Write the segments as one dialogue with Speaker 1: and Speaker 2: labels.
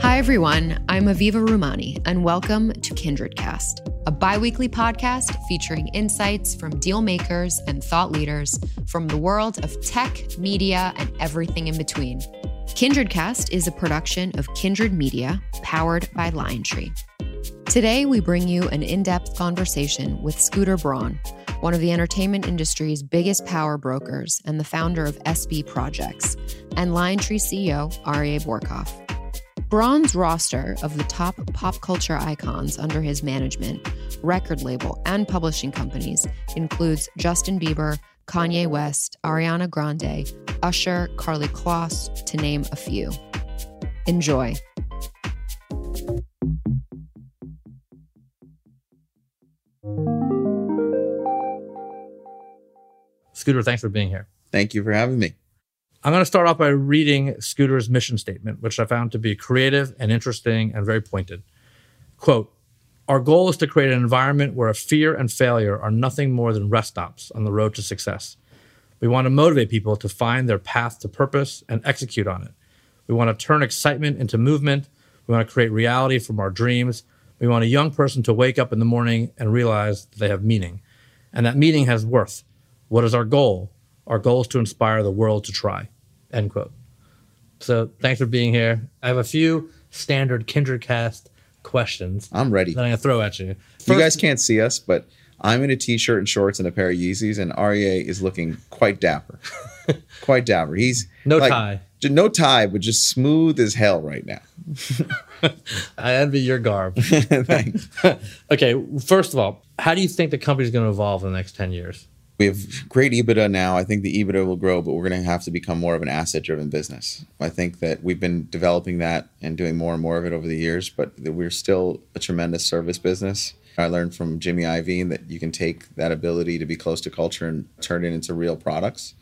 Speaker 1: Hi, everyone. I'm Aviva Rumani, and welcome to KindredCast, a bi weekly podcast featuring insights from deal makers and thought leaders from the world of tech, media, and everything in between. KindredCast is a production of Kindred Media, powered by LionTree. Today, we bring you an in depth conversation with Scooter Braun, one of the entertainment industry's biggest power brokers and the founder of SB Projects, and LionTree CEO Aryeh Bourkoff. Braun's roster of the top pop culture icons under his management, record label, and publishing companies includes Justin Bieber, Kanye West, Ariana Grande, Usher, Karlie Kloss, to name a few. Enjoy.
Speaker 2: Scooter, thanks for being here.
Speaker 3: Thank you for having me.
Speaker 2: I'm going to start off by reading Scooter's mission statement, which I found to be creative and interesting and very pointed. Quote Our goal is to create an environment where fear and failure are nothing more than rest stops on the road to success. We want to motivate people to find their path to purpose and execute on it. We want to turn excitement into movement. We want to create reality from our dreams. We want a young person to wake up in the morning and realize they have meaning. And that meaning has worth. What is our goal? Our goal is to inspire the world to try. End quote. So thanks for being here. I have a few standard KindredCast questions.
Speaker 3: I'm ready.
Speaker 2: That I'm gonna throw at you.
Speaker 3: First, you guys can't see us, but I'm in a t-shirt and shorts and a pair of Yeezys, and Aryeh is looking quite dapper. quite dapper. He's
Speaker 2: no like, tie.
Speaker 3: No tie, but just smooth as hell right now.
Speaker 2: I envy your garb. Thanks. okay, first of all, how do you think the company's going to evolve in the next 10 years?
Speaker 3: We have great EBITDA now. I think the EBITDA will grow, but we're going to have to become more of an asset driven business. I think that we've been developing that and doing more and more of it over the years, but we're still a tremendous service business. I learned from Jimmy Iovine that you can take that ability to be close to culture and turn it into real products.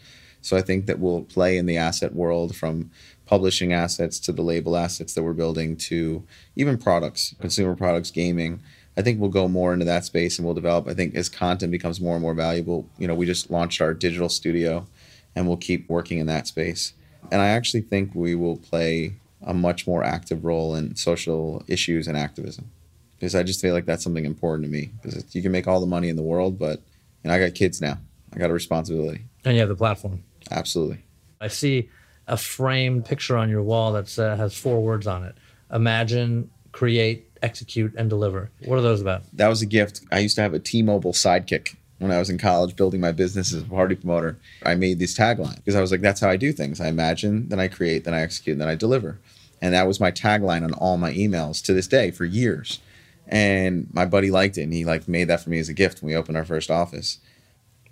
Speaker 3: So I think that we'll play in the asset world from publishing assets to the label assets that we're building to even products, consumer products, gaming. I think we'll go more into that space and we'll develop. I think as content becomes more and more valuable, you know, we just launched our digital studio and we'll keep working in that space. And I actually think we will play a much more active role in social issues and activism because I just feel like that's something important to me because you can make all the money in the world, but you know, I got kids now. I got a responsibility.
Speaker 2: And you have the platform.
Speaker 3: Absolutely.
Speaker 2: I see a framed picture on your wall that uh, has four words on it imagine, create, execute, and deliver. What are those about?
Speaker 3: That was a gift. I used to have a T Mobile sidekick when I was in college building my business as a party promoter. I made this tagline because I was like, that's how I do things. I imagine, then I create, then I execute, then I deliver. And that was my tagline on all my emails to this day for years. And my buddy liked it and he like made that for me as a gift when we opened our first office.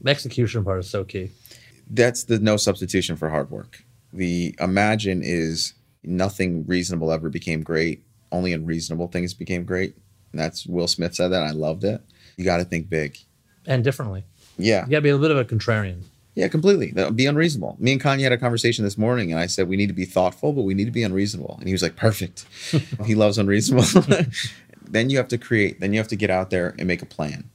Speaker 2: The execution part is so key.
Speaker 3: That's the no substitution for hard work. The imagine is nothing reasonable ever became great only unreasonable things became great. And that's Will Smith said that. I loved it. You got to think big
Speaker 2: and differently.
Speaker 3: Yeah,
Speaker 2: you got to be a little bit of a contrarian.
Speaker 3: Yeah, completely. Be unreasonable. Me and Kanye had a conversation this morning, and I said we need to be thoughtful, but we need to be unreasonable. And he was like, "Perfect." he loves unreasonable. then you have to create. Then you have to get out there and make a plan.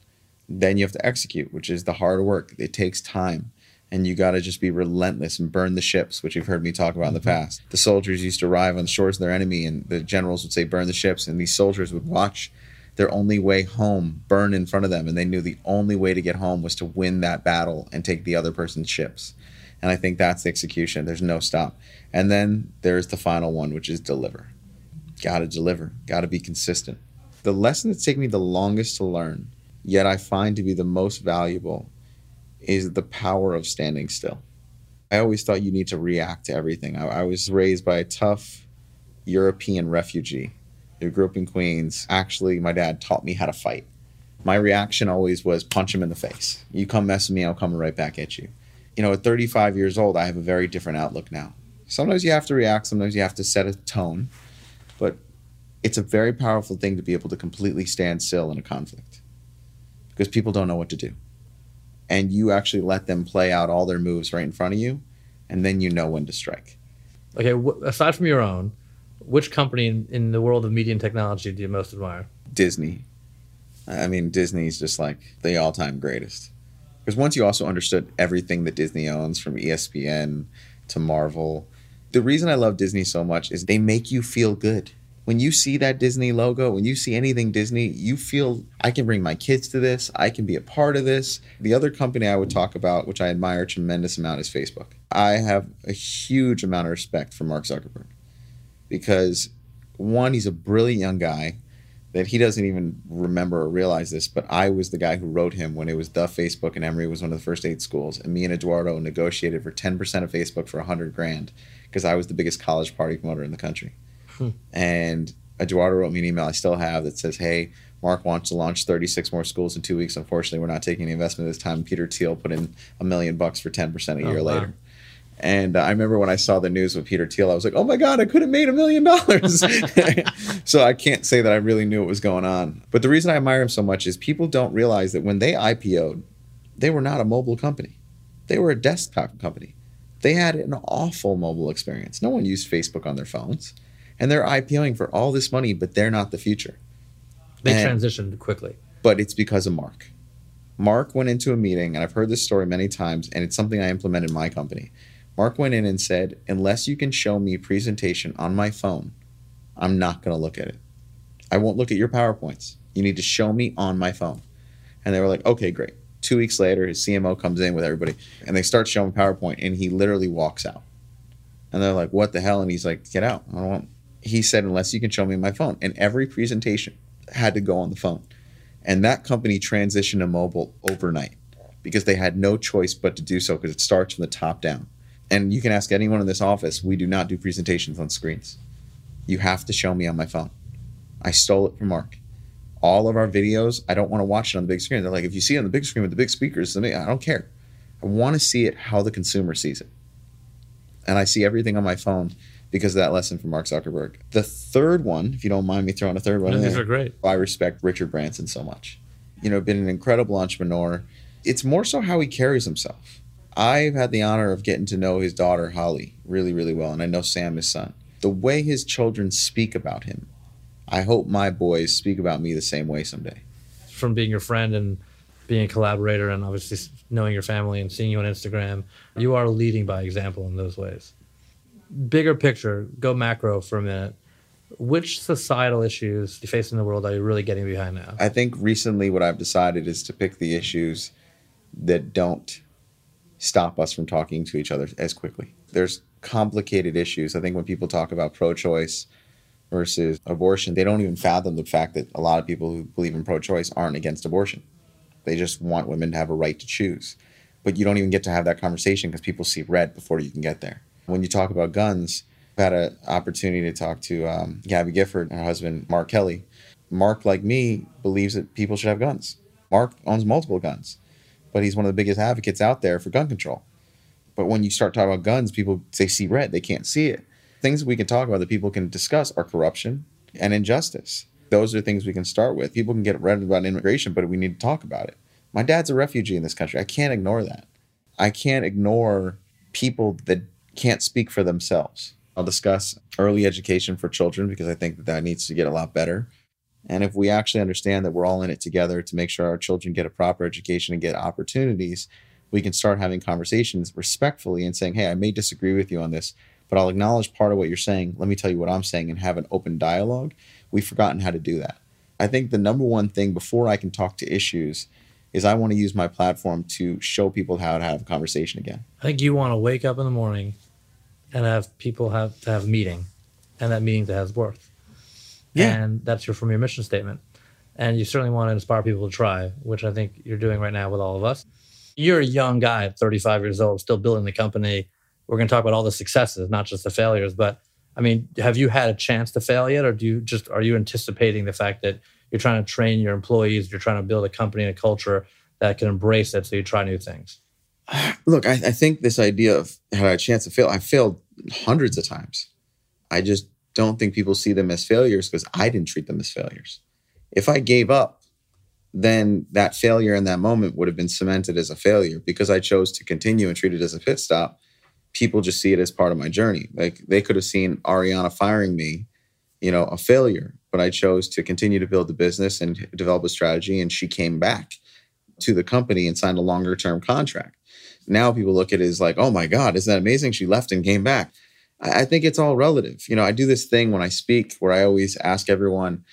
Speaker 3: Then you have to execute, which is the hard work. It takes time and you got to just be relentless and burn the ships, which you've heard me talk about in the mm-hmm. past. The soldiers used to arrive on the shores of their enemy, and the generals would say, Burn the ships. And these soldiers would watch their only way home burn in front of them. And they knew the only way to get home was to win that battle and take the other person's ships. And I think that's the execution. There's no stop. And then there's the final one, which is deliver. Got to deliver, got to be consistent. The lesson that's taken me the longest to learn, yet I find to be the most valuable, is the power of standing still. I always thought you need to react to everything. I, I was raised by a tough European refugee who grew up in Queens. Actually, my dad taught me how to fight. My reaction always was punch him in the face. You come mess with me, I'll come right back at you. You know, at 35 years old, I have a very different outlook now. Sometimes you have to react, sometimes you have to set a tone, but it's a very powerful thing to be able to completely stand still in a conflict because people don't know what to do and you actually let them play out all their moves right in front of you, and then you know when to strike.
Speaker 2: Okay, w- aside from your own, which company in, in the world of media and technology do you most admire?
Speaker 3: Disney. I mean, Disney's just like the all time greatest. Because once you also understood everything that Disney owns from ESPN to Marvel, the reason I love Disney so much is they make you feel good when you see that Disney logo, when you see anything Disney, you feel I can bring my kids to this. I can be a part of this. The other company I would talk about, which I admire a tremendous amount, is Facebook. I have a huge amount of respect for Mark Zuckerberg because one, he's a brilliant young guy that he doesn't even remember or realize this, but I was the guy who wrote him when it was the Facebook and Emory was one of the first eight schools. And me and Eduardo negotiated for 10% of Facebook for 100 grand because I was the biggest college party promoter in the country. Hmm. And Eduardo wrote me an email I still have that says, Hey, Mark wants to launch 36 more schools in two weeks. Unfortunately, we're not taking the investment this time. Peter Thiel put in a million bucks for 10% a year oh, wow. later. And uh, I remember when I saw the news with Peter Thiel, I was like, oh my God, I could have made a million dollars. so I can't say that I really knew what was going on. But the reason I admire him so much is people don't realize that when they IPO'd, they were not a mobile company, they were a desktop company. They had an awful mobile experience. No one used Facebook on their phones. And they're IPOing for all this money, but they're not the future.
Speaker 2: They and, transitioned quickly.
Speaker 3: But it's because of Mark. Mark went into a meeting, and I've heard this story many times, and it's something I implement in my company. Mark went in and said, Unless you can show me presentation on my phone, I'm not going to look at it. I won't look at your PowerPoints. You need to show me on my phone. And they were like, Okay, great. Two weeks later, his CMO comes in with everybody and they start showing PowerPoint and he literally walks out. And they're like, What the hell? And he's like, Get out. I don't want. He said, Unless you can show me my phone. And every presentation had to go on the phone. And that company transitioned to mobile overnight because they had no choice but to do so because it starts from the top down and you can ask anyone in this office, we do not do presentations on screens. You have to show me on my phone. I stole it from Mark. All of our videos, I don't want to watch it on the big screen. They're like, if you see it on the big screen with the big speakers, I don't care. I want to see it how the consumer sees it. And I see everything on my phone because of that lesson from Mark Zuckerberg. The third one, if you don't mind me throwing a third one,
Speaker 2: no, these are great.
Speaker 3: I respect Richard Branson so much. You know, been an incredible entrepreneur. It's more so how he carries himself I've had the honor of getting to know his daughter Holly really, really well, and I know Sam, his son. The way his children speak about him, I hope my boys speak about me the same way someday.
Speaker 2: From being your friend and being a collaborator, and obviously knowing your family and seeing you on Instagram, you are leading by example in those ways. Bigger picture, go macro for a minute. Which societal issues you face in the world are you really getting behind now?
Speaker 3: I think recently what I've decided is to pick the issues that don't stop us from talking to each other as quickly. There's complicated issues. I think when people talk about pro choice versus abortion, they don't even fathom the fact that a lot of people who believe in pro choice aren't against abortion. They just want women to have a right to choose. But you don't even get to have that conversation because people see red before you can get there. When you talk about guns, I've had an opportunity to talk to um, Gabby Gifford and her husband, Mark Kelly. Mark, like me, believes that people should have guns. Mark owns multiple guns but he's one of the biggest advocates out there for gun control. But when you start talking about guns, people they see red, they can't see it. Things we can talk about that people can discuss are corruption and injustice. Those are things we can start with. People can get red about immigration, but we need to talk about it. My dad's a refugee in this country. I can't ignore that. I can't ignore people that can't speak for themselves. I'll discuss early education for children because I think that that needs to get a lot better. And if we actually understand that we're all in it together to make sure our children get a proper education and get opportunities, we can start having conversations respectfully and saying, hey, I may disagree with you on this, but I'll acknowledge part of what you're saying. Let me tell you what I'm saying and have an open dialogue. We've forgotten how to do that. I think the number one thing before I can talk to issues is I want to use my platform to show people how to have a conversation again.
Speaker 2: I think you want to wake up in the morning and have people have to have a meeting and that meeting to have worth. Yeah. And that's your from your mission statement. And you certainly want to inspire people to try, which I think you're doing right now with all of us. You're a young guy at 35 years old, still building the company. We're going to talk about all the successes, not just the failures. But I mean, have you had a chance to fail yet, or do you just are you anticipating the fact that you're trying to train your employees, you're trying to build a company and a culture that can embrace it, so you try new things?
Speaker 3: Look, I, I think this idea of had I a chance to fail, I failed hundreds of times. I just don't think people see them as failures because I didn't treat them as failures. If I gave up, then that failure in that moment would have been cemented as a failure because I chose to continue and treat it as a pit stop. People just see it as part of my journey. Like they could have seen Ariana firing me, you know, a failure, but I chose to continue to build the business and develop a strategy. And she came back to the company and signed a longer term contract. Now people look at it as like, oh my God, isn't that amazing? She left and came back. I think it's all relative. You know, I do this thing when I speak where I always ask everyone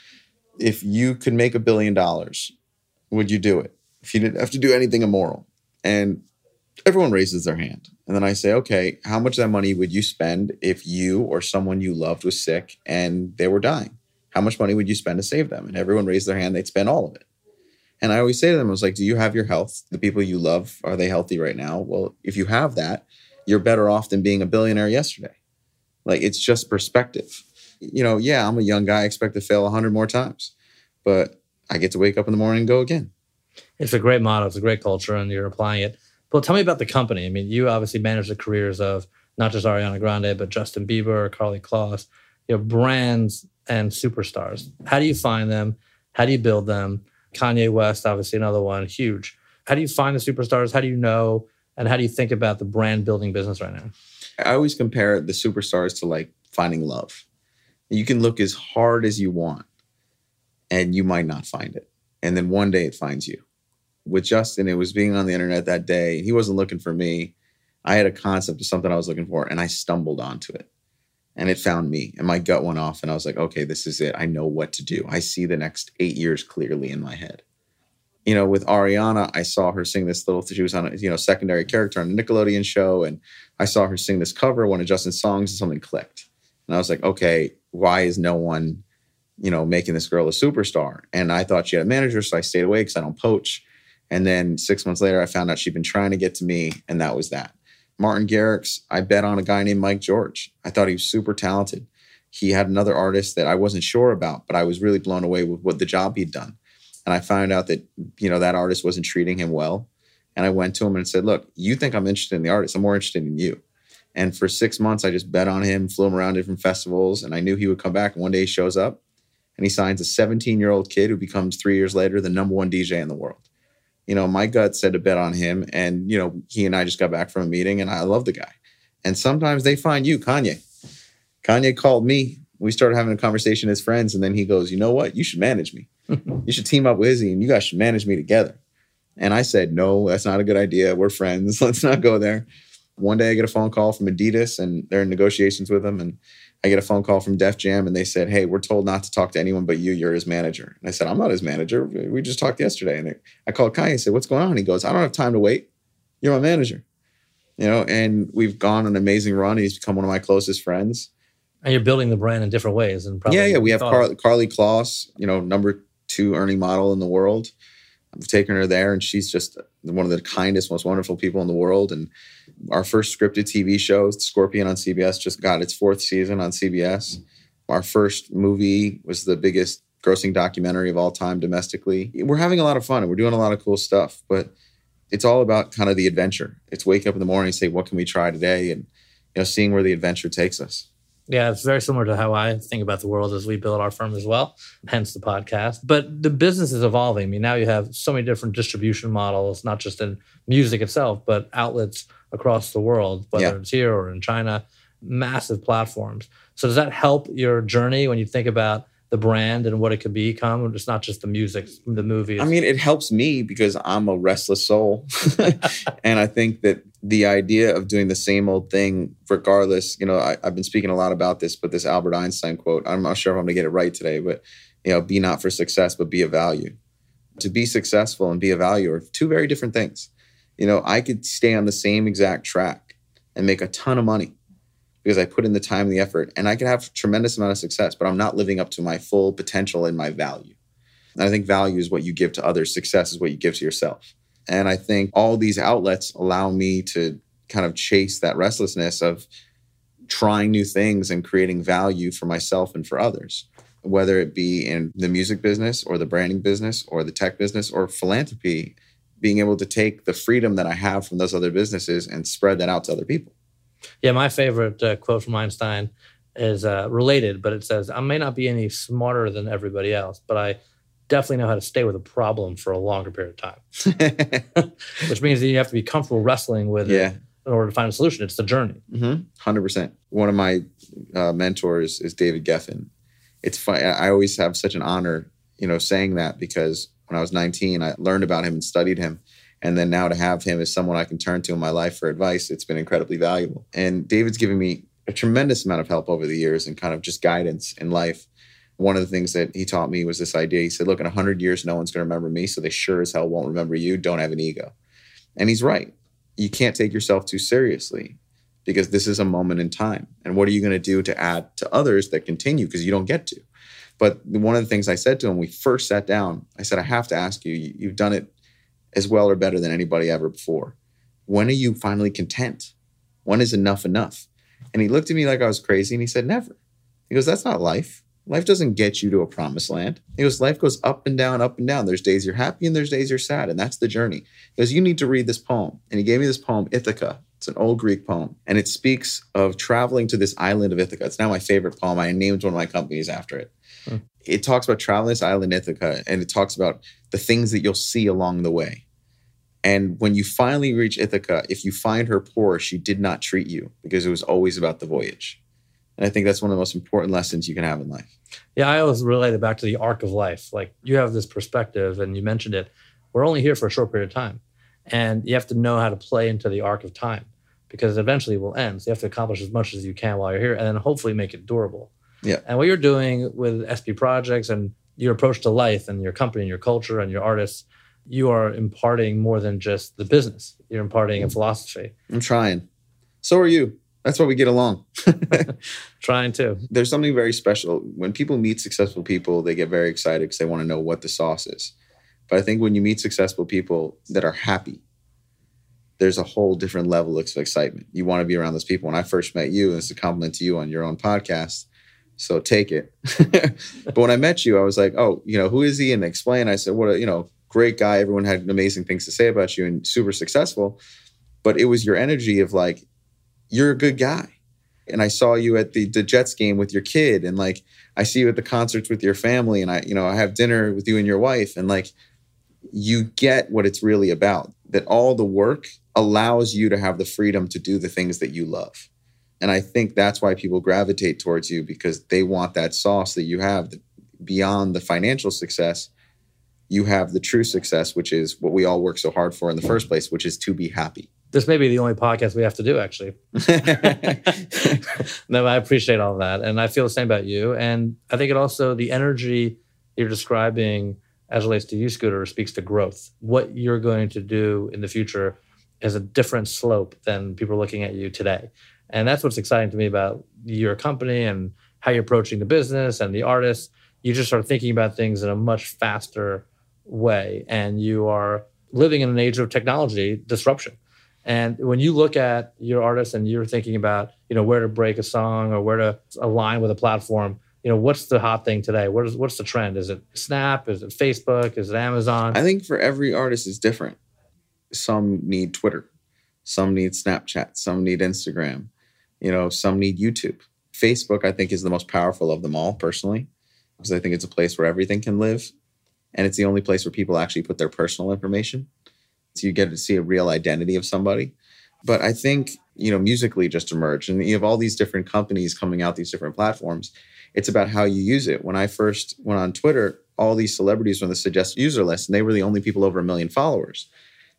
Speaker 3: if you could make a billion dollars, would you do it? If you didn't have to do anything immoral. And everyone raises their hand. And then I say, okay, how much of that money would you spend if you or someone you loved was sick and they were dying? How much money would you spend to save them? And everyone raised their hand, they'd spend all of it. And I always say to them, I was like, do you have your health? The people you love, are they healthy right now? Well, if you have that, you're better off than being a billionaire yesterday. Like it's just perspective. You know, yeah, I'm a young guy, I expect to fail a hundred more times, but I get to wake up in the morning and go again.
Speaker 2: It's a great model. It's a great culture, and you're applying it. Well, tell me about the company. I mean, you obviously manage the careers of not just Ariana Grande, but Justin Bieber, Karlie Kloss, you know, brands and superstars. How do you find them? How do you build them? Kanye West, obviously another one, huge. How do you find the superstars? How do you know? And how do you think about the brand building business right now?
Speaker 3: I always compare the superstars to like finding love. You can look as hard as you want and you might not find it. And then one day it finds you. With Justin, it was being on the internet that day. He wasn't looking for me. I had a concept of something I was looking for and I stumbled onto it and it found me and my gut went off and i was like okay this is it. I know what to do. I see the next eight years clearly in my head. You know with ariana i saw her sing this little she was on a you know secondary character on a nickelodeon show and i saw her sing this cover one of justin's songs and something clicked. And i was like okay why is no one you know making this girl a superstar? And i thought she had a manager so i stayed away because i don't poach. And then six months later i found out she'd been trying to get to me and that was that Martin Garrix, I bet on a guy named Mike George. I thought he was super talented. He had another artist that I wasn't sure about, but I was really blown away with what the job he'd done. And I found out that, you know, that artist wasn't treating him well. And I went to him and said, Look, you think I'm interested in the artist. I'm more interested in you. And for six months, I just bet on him, flew him around different festivals, and I knew he would come back. And one day he shows up and he signs a 17 year old kid who becomes three years later the number one DJ in the world you know, my gut said to bet on him. And, you know, he and I just got back from a meeting and I love the guy. And sometimes they find you, Kanye. Kanye called me. We started having a conversation as friends. And then he goes, you know what? You should manage me. you should team up with Izzy and you guys should manage me together. And I said, no, that's not a good idea. We're friends. Let's not go there. One day I get a phone call from Adidas and they're in negotiations with them. And I get a phone call from Def Jam and they said, Hey, we're told not to talk to anyone but you. You're his manager. And I said, I'm not his manager. We just talked yesterday. And I called Kanye and said, What's going on? He goes, I don't have time to wait. You're my manager. You know, and we've gone an amazing run. He's become one of my closest friends.
Speaker 2: And you're building the brand in different ways. And
Speaker 3: yeah, yeah. We have Car- Karlie Kloss, you know, number two earning model in the world. I've taken her there, and she's just one of the kindest, most wonderful people in the world. And our first scripted TV show, Scorpion on CBS, just got its fourth season on CBS. Our first movie was the biggest grossing documentary of all time domestically. We're having a lot of fun and we're doing a lot of cool stuff, but it's all about kind of the adventure. It's waking up in the morning and say, what can we try today? And, you know, seeing where the adventure takes us.
Speaker 2: Yeah, it's very similar to how I think about the world as we build our firm as well, hence the podcast. But the business is evolving. I mean, now you have so many different distribution models, not just in music itself, but outlets across the world, whether yeah. it's here or in China, massive platforms. So does that help your journey when you think about the brand and what it could become? It's not just the music, the movies.
Speaker 3: I mean, it helps me because I'm a restless soul. and I think that the idea of doing the same old thing, regardless, you know, I, have been speaking a lot about this, but this Albert Einstein quote, I'm not sure if I'm going to get it right today, but, you know, be not for success, but be a value. To be successful and be a value are two very different things. You know, I could stay on the same exact track and make a ton of money because I put in the time and the effort and I can have tremendous amount of success, but I'm not living up to my full potential and my value. And I think value is what you give to others. Success is what you give to yourself. And I think all these outlets allow me to kind of chase that restlessness of trying new things and creating value for myself and for others, whether it be in the music business or the branding business or the tech business or philanthropy being able to take the freedom that I have from those other businesses and spread that out to other people.
Speaker 2: Yeah, my favorite uh, quote from Einstein is uh, related, but it says, I may not be any smarter than everybody else, but I definitely know how to stay with a problem for a longer period of time. Which means that you have to be comfortable wrestling with yeah. it in order to find a solution. It's the journey.
Speaker 3: Mm-hmm. 100%. One of my uh, mentors is David Geffen. It's fun. I always have such an honor, you know, saying that because when I was 19, I learned about him and studied him. And then now to have him as someone I can turn to in my life for advice, it's been incredibly valuable. And David's given me a tremendous amount of help over the years and kind of just guidance in life. One of the things that he taught me was this idea. He said, Look, in 100 years, no one's going to remember me. So they sure as hell won't remember you. Don't have an ego. And he's right. You can't take yourself too seriously because this is a moment in time. And what are you going to do to add to others that continue because you don't get to? But one of the things I said to him, we first sat down, I said, I have to ask you, you've done it as well or better than anybody ever before. When are you finally content? When is enough enough? And he looked at me like I was crazy and he said, Never. He goes, That's not life. Life doesn't get you to a promised land. He goes, Life goes up and down, up and down. There's days you're happy and there's days you're sad. And that's the journey. He goes, You need to read this poem. And he gave me this poem, Ithaca. It's an old Greek poem. And it speaks of traveling to this island of Ithaca. It's now my favorite poem. I named one of my companies after it. Hmm. It talks about traveling this island, Ithaca, and it talks about the things that you'll see along the way. And when you finally reach Ithaca, if you find her poor, she did not treat you because it was always about the voyage. And I think that's one of the most important lessons you can have in life.
Speaker 2: Yeah, I always relate it back to the arc of life. Like you have this perspective, and you mentioned it. We're only here for a short period of time. And you have to know how to play into the arc of time because eventually it will end. So you have to accomplish as much as you can while you're here and then hopefully make it durable.
Speaker 3: Yeah.
Speaker 2: And what you're doing with SB Projects and your approach to life and your company and your culture and your artists, you are imparting more than just the business. You're imparting a philosophy.
Speaker 3: I'm trying. So are you. That's why we get along.
Speaker 2: trying to.
Speaker 3: There's something very special. When people meet successful people, they get very excited because they want to know what the sauce is. But I think when you meet successful people that are happy, there's a whole different level of excitement. You want to be around those people. When I first met you, and it's a compliment to you on your own podcast, so take it. but when I met you, I was like, oh, you know, who is he? And explain. I said, what a, you know, great guy. Everyone had amazing things to say about you and super successful. But it was your energy of like, you're a good guy. And I saw you at the, the Jets game with your kid. And like, I see you at the concerts with your family. And I, you know, I have dinner with you and your wife. And like, you get what it's really about that all the work allows you to have the freedom to do the things that you love. And I think that's why people gravitate towards you because they want that sauce that you have beyond the financial success. You have the true success, which is what we all work so hard for in the first place, which is to be happy.
Speaker 2: This may be the only podcast we have to do, actually. no, I appreciate all that. And I feel the same about you. And I think it also, the energy you're describing as relates to you, Scooter, speaks to growth. What you're going to do in the future is a different slope than people are looking at you today. And that's what's exciting to me about your company and how you're approaching the business and the artists. You just start thinking about things in a much faster way. And you are living in an age of technology disruption. And when you look at your artist and you're thinking about, you know, where to break a song or where to align with a platform, you know, what's the hot thing today? What is what's the trend? Is it Snap? Is it Facebook? Is it Amazon?
Speaker 3: I think for every artist is different. Some need Twitter, some need Snapchat, some need Instagram, you know, some need YouTube. Facebook, I think, is the most powerful of them all, personally, because I think it's a place where everything can live. And it's the only place where people actually put their personal information. So you get to see a real identity of somebody. But I think, you know, Musical.ly just emerged. And you have all these different companies coming out, these different platforms. It's about how you use it. When I first went on Twitter, all these celebrities were on the suggested user list, and they were the only people over a million followers.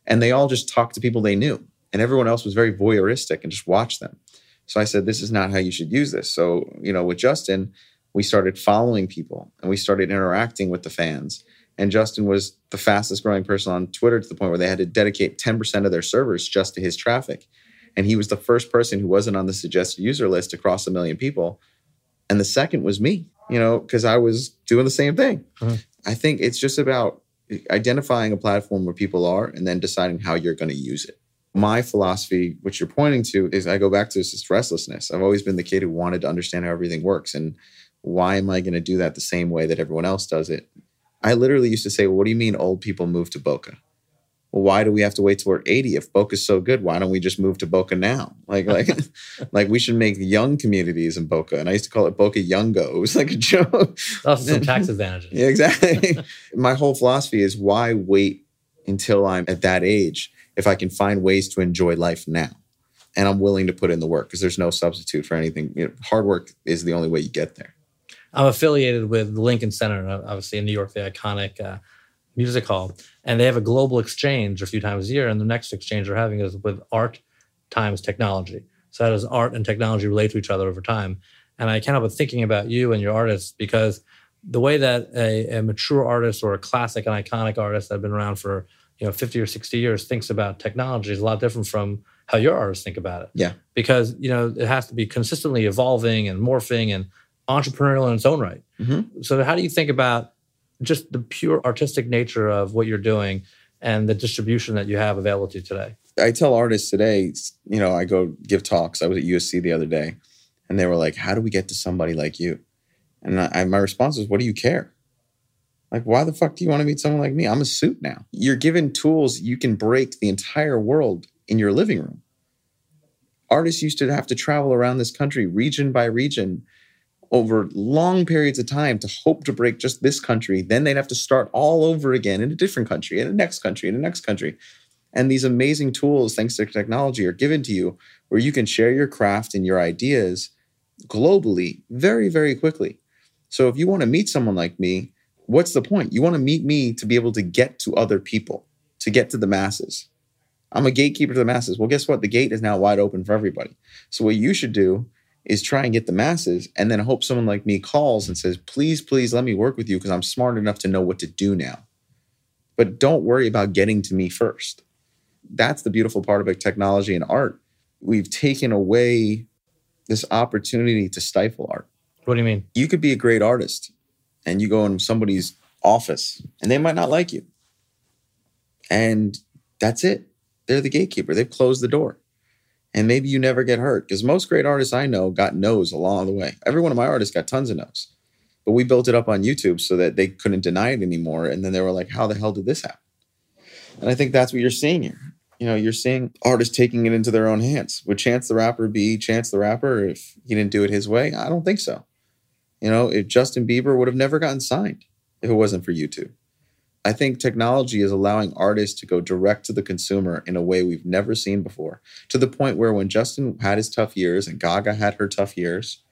Speaker 3: And they all just talked to people they knew. And everyone else was very voyeuristic and just watched them. So I said, this is not how you should use this. So, you know, with Justin, we started following people and we started interacting with the fans. And Justin was the fastest growing person on Twitter to the point where they had to dedicate 10% of their servers just to his traffic. And he was the first person who wasn't on the suggested user list to cross a million people. And the second was me, you know, because I was doing the same thing. Uh-huh. I think it's just about identifying a platform where people are and then deciding how you're going to use it. My philosophy, which you're pointing to, is I go back to this restlessness. I've always been the kid who wanted to understand how everything works. And why am I going to do that the same way that everyone else does it? I literally used to say, well, What do you mean old people move to Boca? Well, why do we have to wait till we're 80? If Boca's so good, why don't we just move to Boca now? Like, like, like we should make young communities in Boca. And I used to call it Boca Youngo. It was like a joke.
Speaker 2: Also some tax advantages.
Speaker 3: yeah, exactly. My whole philosophy is why wait until I'm at that age if I can find ways to enjoy life now? And I'm willing to put in the work because there's no substitute for anything. You know, hard work is the only way you get there.
Speaker 2: I'm affiliated with the Lincoln Center, obviously in New York, the iconic uh, music hall, and they have a global exchange a few times a year. And the next exchange they're having is with art times technology. So how does art and technology relate to each other over time? And I can't help but thinking about you and your artists because the way that a, a mature artist or a classic and iconic artist that have been around for you know 50 or 60 years thinks about technology is a lot different from how your artists think about it.
Speaker 3: Yeah.
Speaker 2: Because you know it has to be consistently evolving and morphing and entrepreneurial in its own right.
Speaker 3: Mhm.
Speaker 2: So how do you think about just the pure artistic nature of what you're doing and the distribution that you have available to you today?
Speaker 3: I tell artists today, you know, I go give talks. I was at USC the other day, and they were like, "How do we get to somebody like you?" And I, my response was, "What do you care? Like, why the fuck do you want to meet someone like me? I'm a suit now. You're given tools. You can break the entire world in your living room. Artists used to have to travel around this country, region by region, over long periods of time to hope to break just this country. Then they'd have to start all over again in a different country, in the next country, in the next country. And these amazing tools, thanks to technology, are given to you where you can share your craft and your ideas globally very, very quickly. So if you want to meet someone like me, what's the point? You want to meet me to be able to get to other people, to get to the masses. I'm a gatekeeper to the masses. Well, guess what? The gate is now wide open for everybody. So what you should do is try and get the masses and then hope someone like me calls and says, please, please let me work with you because I'm smart enough to know what to do now. But don't worry about getting to me first. That's the beautiful part about technology and art. We've taken away this opportunity to stifle art.
Speaker 2: What do you mean?
Speaker 3: You could be a great artist and you go in somebody's office and they might not like you. And that's it. They're the gatekeeper. They've closed the door. And maybe you never get hurt because most great artists I know got no's along the way. Every one of my artists got tons of no's. But we built it up on YouTube so that they couldn't deny it anymore. And then they were like, how the hell did this happen? And I think that's what you're seeing here. You know, you're seeing artists taking it into their own hands. Would Chance the Rapper be Chance the Rapper if he didn't do it his way? I don't think so. You know, if Justin Bieber would have never gotten signed if it wasn't for YouTube. I think technology is allowing artists to go direct to the consumer in a way we've never seen before. To the point where when Justin had his tough years and Gaga had her tough years,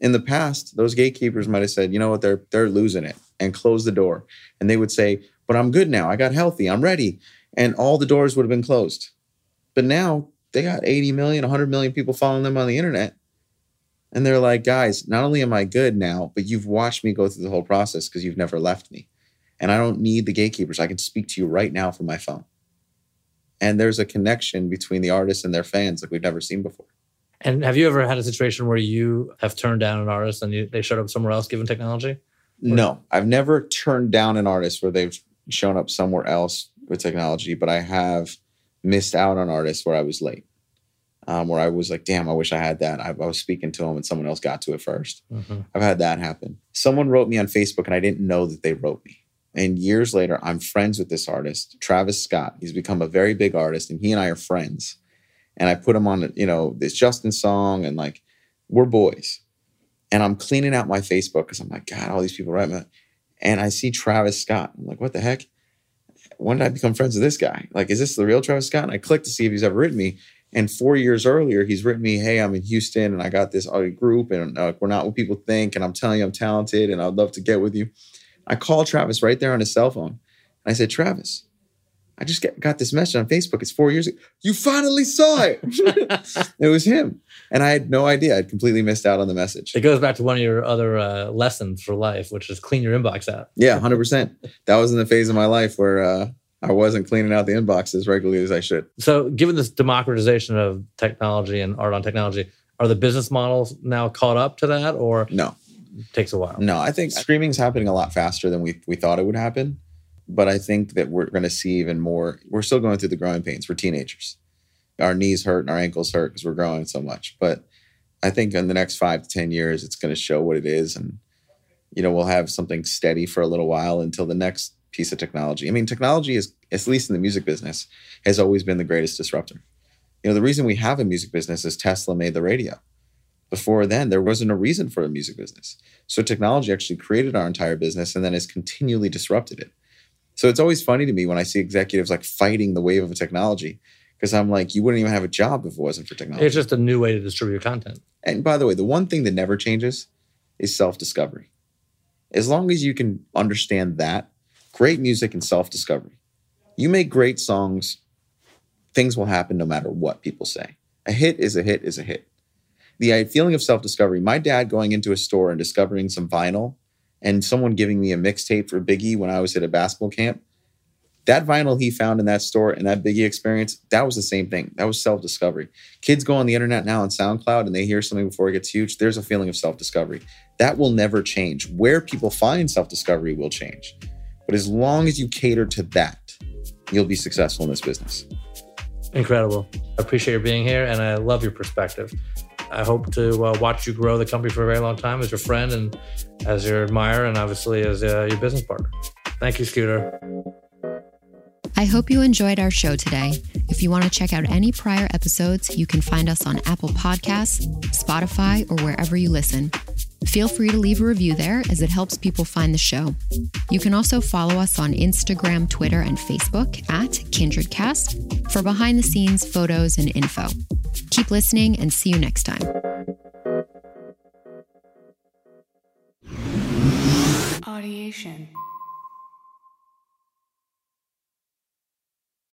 Speaker 3: in the past, those gatekeepers might have said, you know what, they're they're losing it and close the door. And they would say, But I'm good now. I got healthy. I'm ready. And all the doors would have been closed. But now they got 80 million, 100 million people following them on the internet. And they're like, guys, not only am I good now, but you've watched me go through the whole process because you've never left me. And I don't need the gatekeepers. I can speak to you right now from my phone. And there's a connection between the artists and their fans like we've never seen before.
Speaker 2: And have you ever had a situation where you have turned down an artist and you, they showed up somewhere else given technology?
Speaker 3: No, I've never turned down an artist where they've shown up somewhere else with technology, but I have missed out on artists where I was late. Um, where I was like, damn, I wish I had that. I, I was speaking to them and someone else got to it 1st
Speaker 2: Mhm.
Speaker 3: I've had that happen. Someone wrote me on Facebook and I didn't know that they wrote me. And years later, I'm friends with this artist, Travis Scott. He's become a very big artist and he and I are friends. And I put him on, you know, this Justin song and like, we're boys. And I'm cleaning out my Facebook because I'm like, God, all these people write me. And I see Travis Scott. I'm like, what the heck? When did I become friends with this guy? Like, is this the real Travis Scott? And I click to see if he's ever written me. And four years earlier, he's written me, "Hey, I'm in Houston, and I got this uh, group, and uh, we're not what people think, and I'm telling you, I'm talented, and I'd love to get with you." I called Travis right there on his cell phone, and I said, "Travis, I just get, got this message on Facebook. It's four years ago. You finally saw it. it was him, and I had no idea. I'd completely missed out on the message.
Speaker 2: It goes back to one of your other uh, lessons for life, which is clean your inbox out.
Speaker 3: Yeah, hundred percent. That was in the phase of my life where uh, I wasn't cleaning out the inbox as regularly as I should.
Speaker 2: So, given this democratization of technology and art on technology, are the business models now caught up to that, or
Speaker 3: No,
Speaker 2: takes a while?
Speaker 3: No, I think streaming's happening a lot faster than we we thought it would happen. But I think that we're going to see even more. We're still going through the growing pains. We're teenagers. Our knees hurt and our ankles hurt because we're growing so much. But I think in the next five to ten years, it's going to show what it is, and you know we'll have something steady for a little while until the next piece of technology. I mean, technology is, at least in the music business, has always been the greatest disruptor. You know, the reason we have a music business is Tesla made the radio. Before then, there wasn't a reason for a music business. So technology actually created our entire business and then has continually disrupted it. So it's always funny to me when I see executives like fighting the wave of technology because I'm like, you wouldn't even have a job if it wasn't for technology.
Speaker 2: It's just a new way to distribute content.
Speaker 3: And by the way, the one thing that never changes is self discovery. As long as you can understand that, great music and self discovery. You make great songs, things will happen no matter what people say. A hit is a hit is a hit. The feeling of self discovery, my dad going into a store and discovering some vinyl and someone giving me a mixtape for Biggie when I was at a basketball camp, that vinyl he found in that store and that Biggie experience, that was the same thing. That was self discovery. Kids go on the internet now on SoundCloud and they hear something before it gets huge. There's a feeling of self discovery. That will never change. Where people find self discovery will change. But as long as you cater to that, you'll be successful in this business.
Speaker 2: Incredible. I appreciate your being here and I love your perspective. I hope to uh, watch you grow the company for a very long time as your friend and as your admirer and obviously as uh, your business partner. Thank you, Scooter.
Speaker 1: I hope you enjoyed our show today. If you want to check out any prior episodes, you can find us on Apple Podcasts, Spotify, or wherever you listen. Feel free to leave a review there as it helps people find the show. You can also follow us on Instagram, Twitter, and Facebook at KindredCast for behind the scenes photos and info. Keep listening and see you next time. Audiation.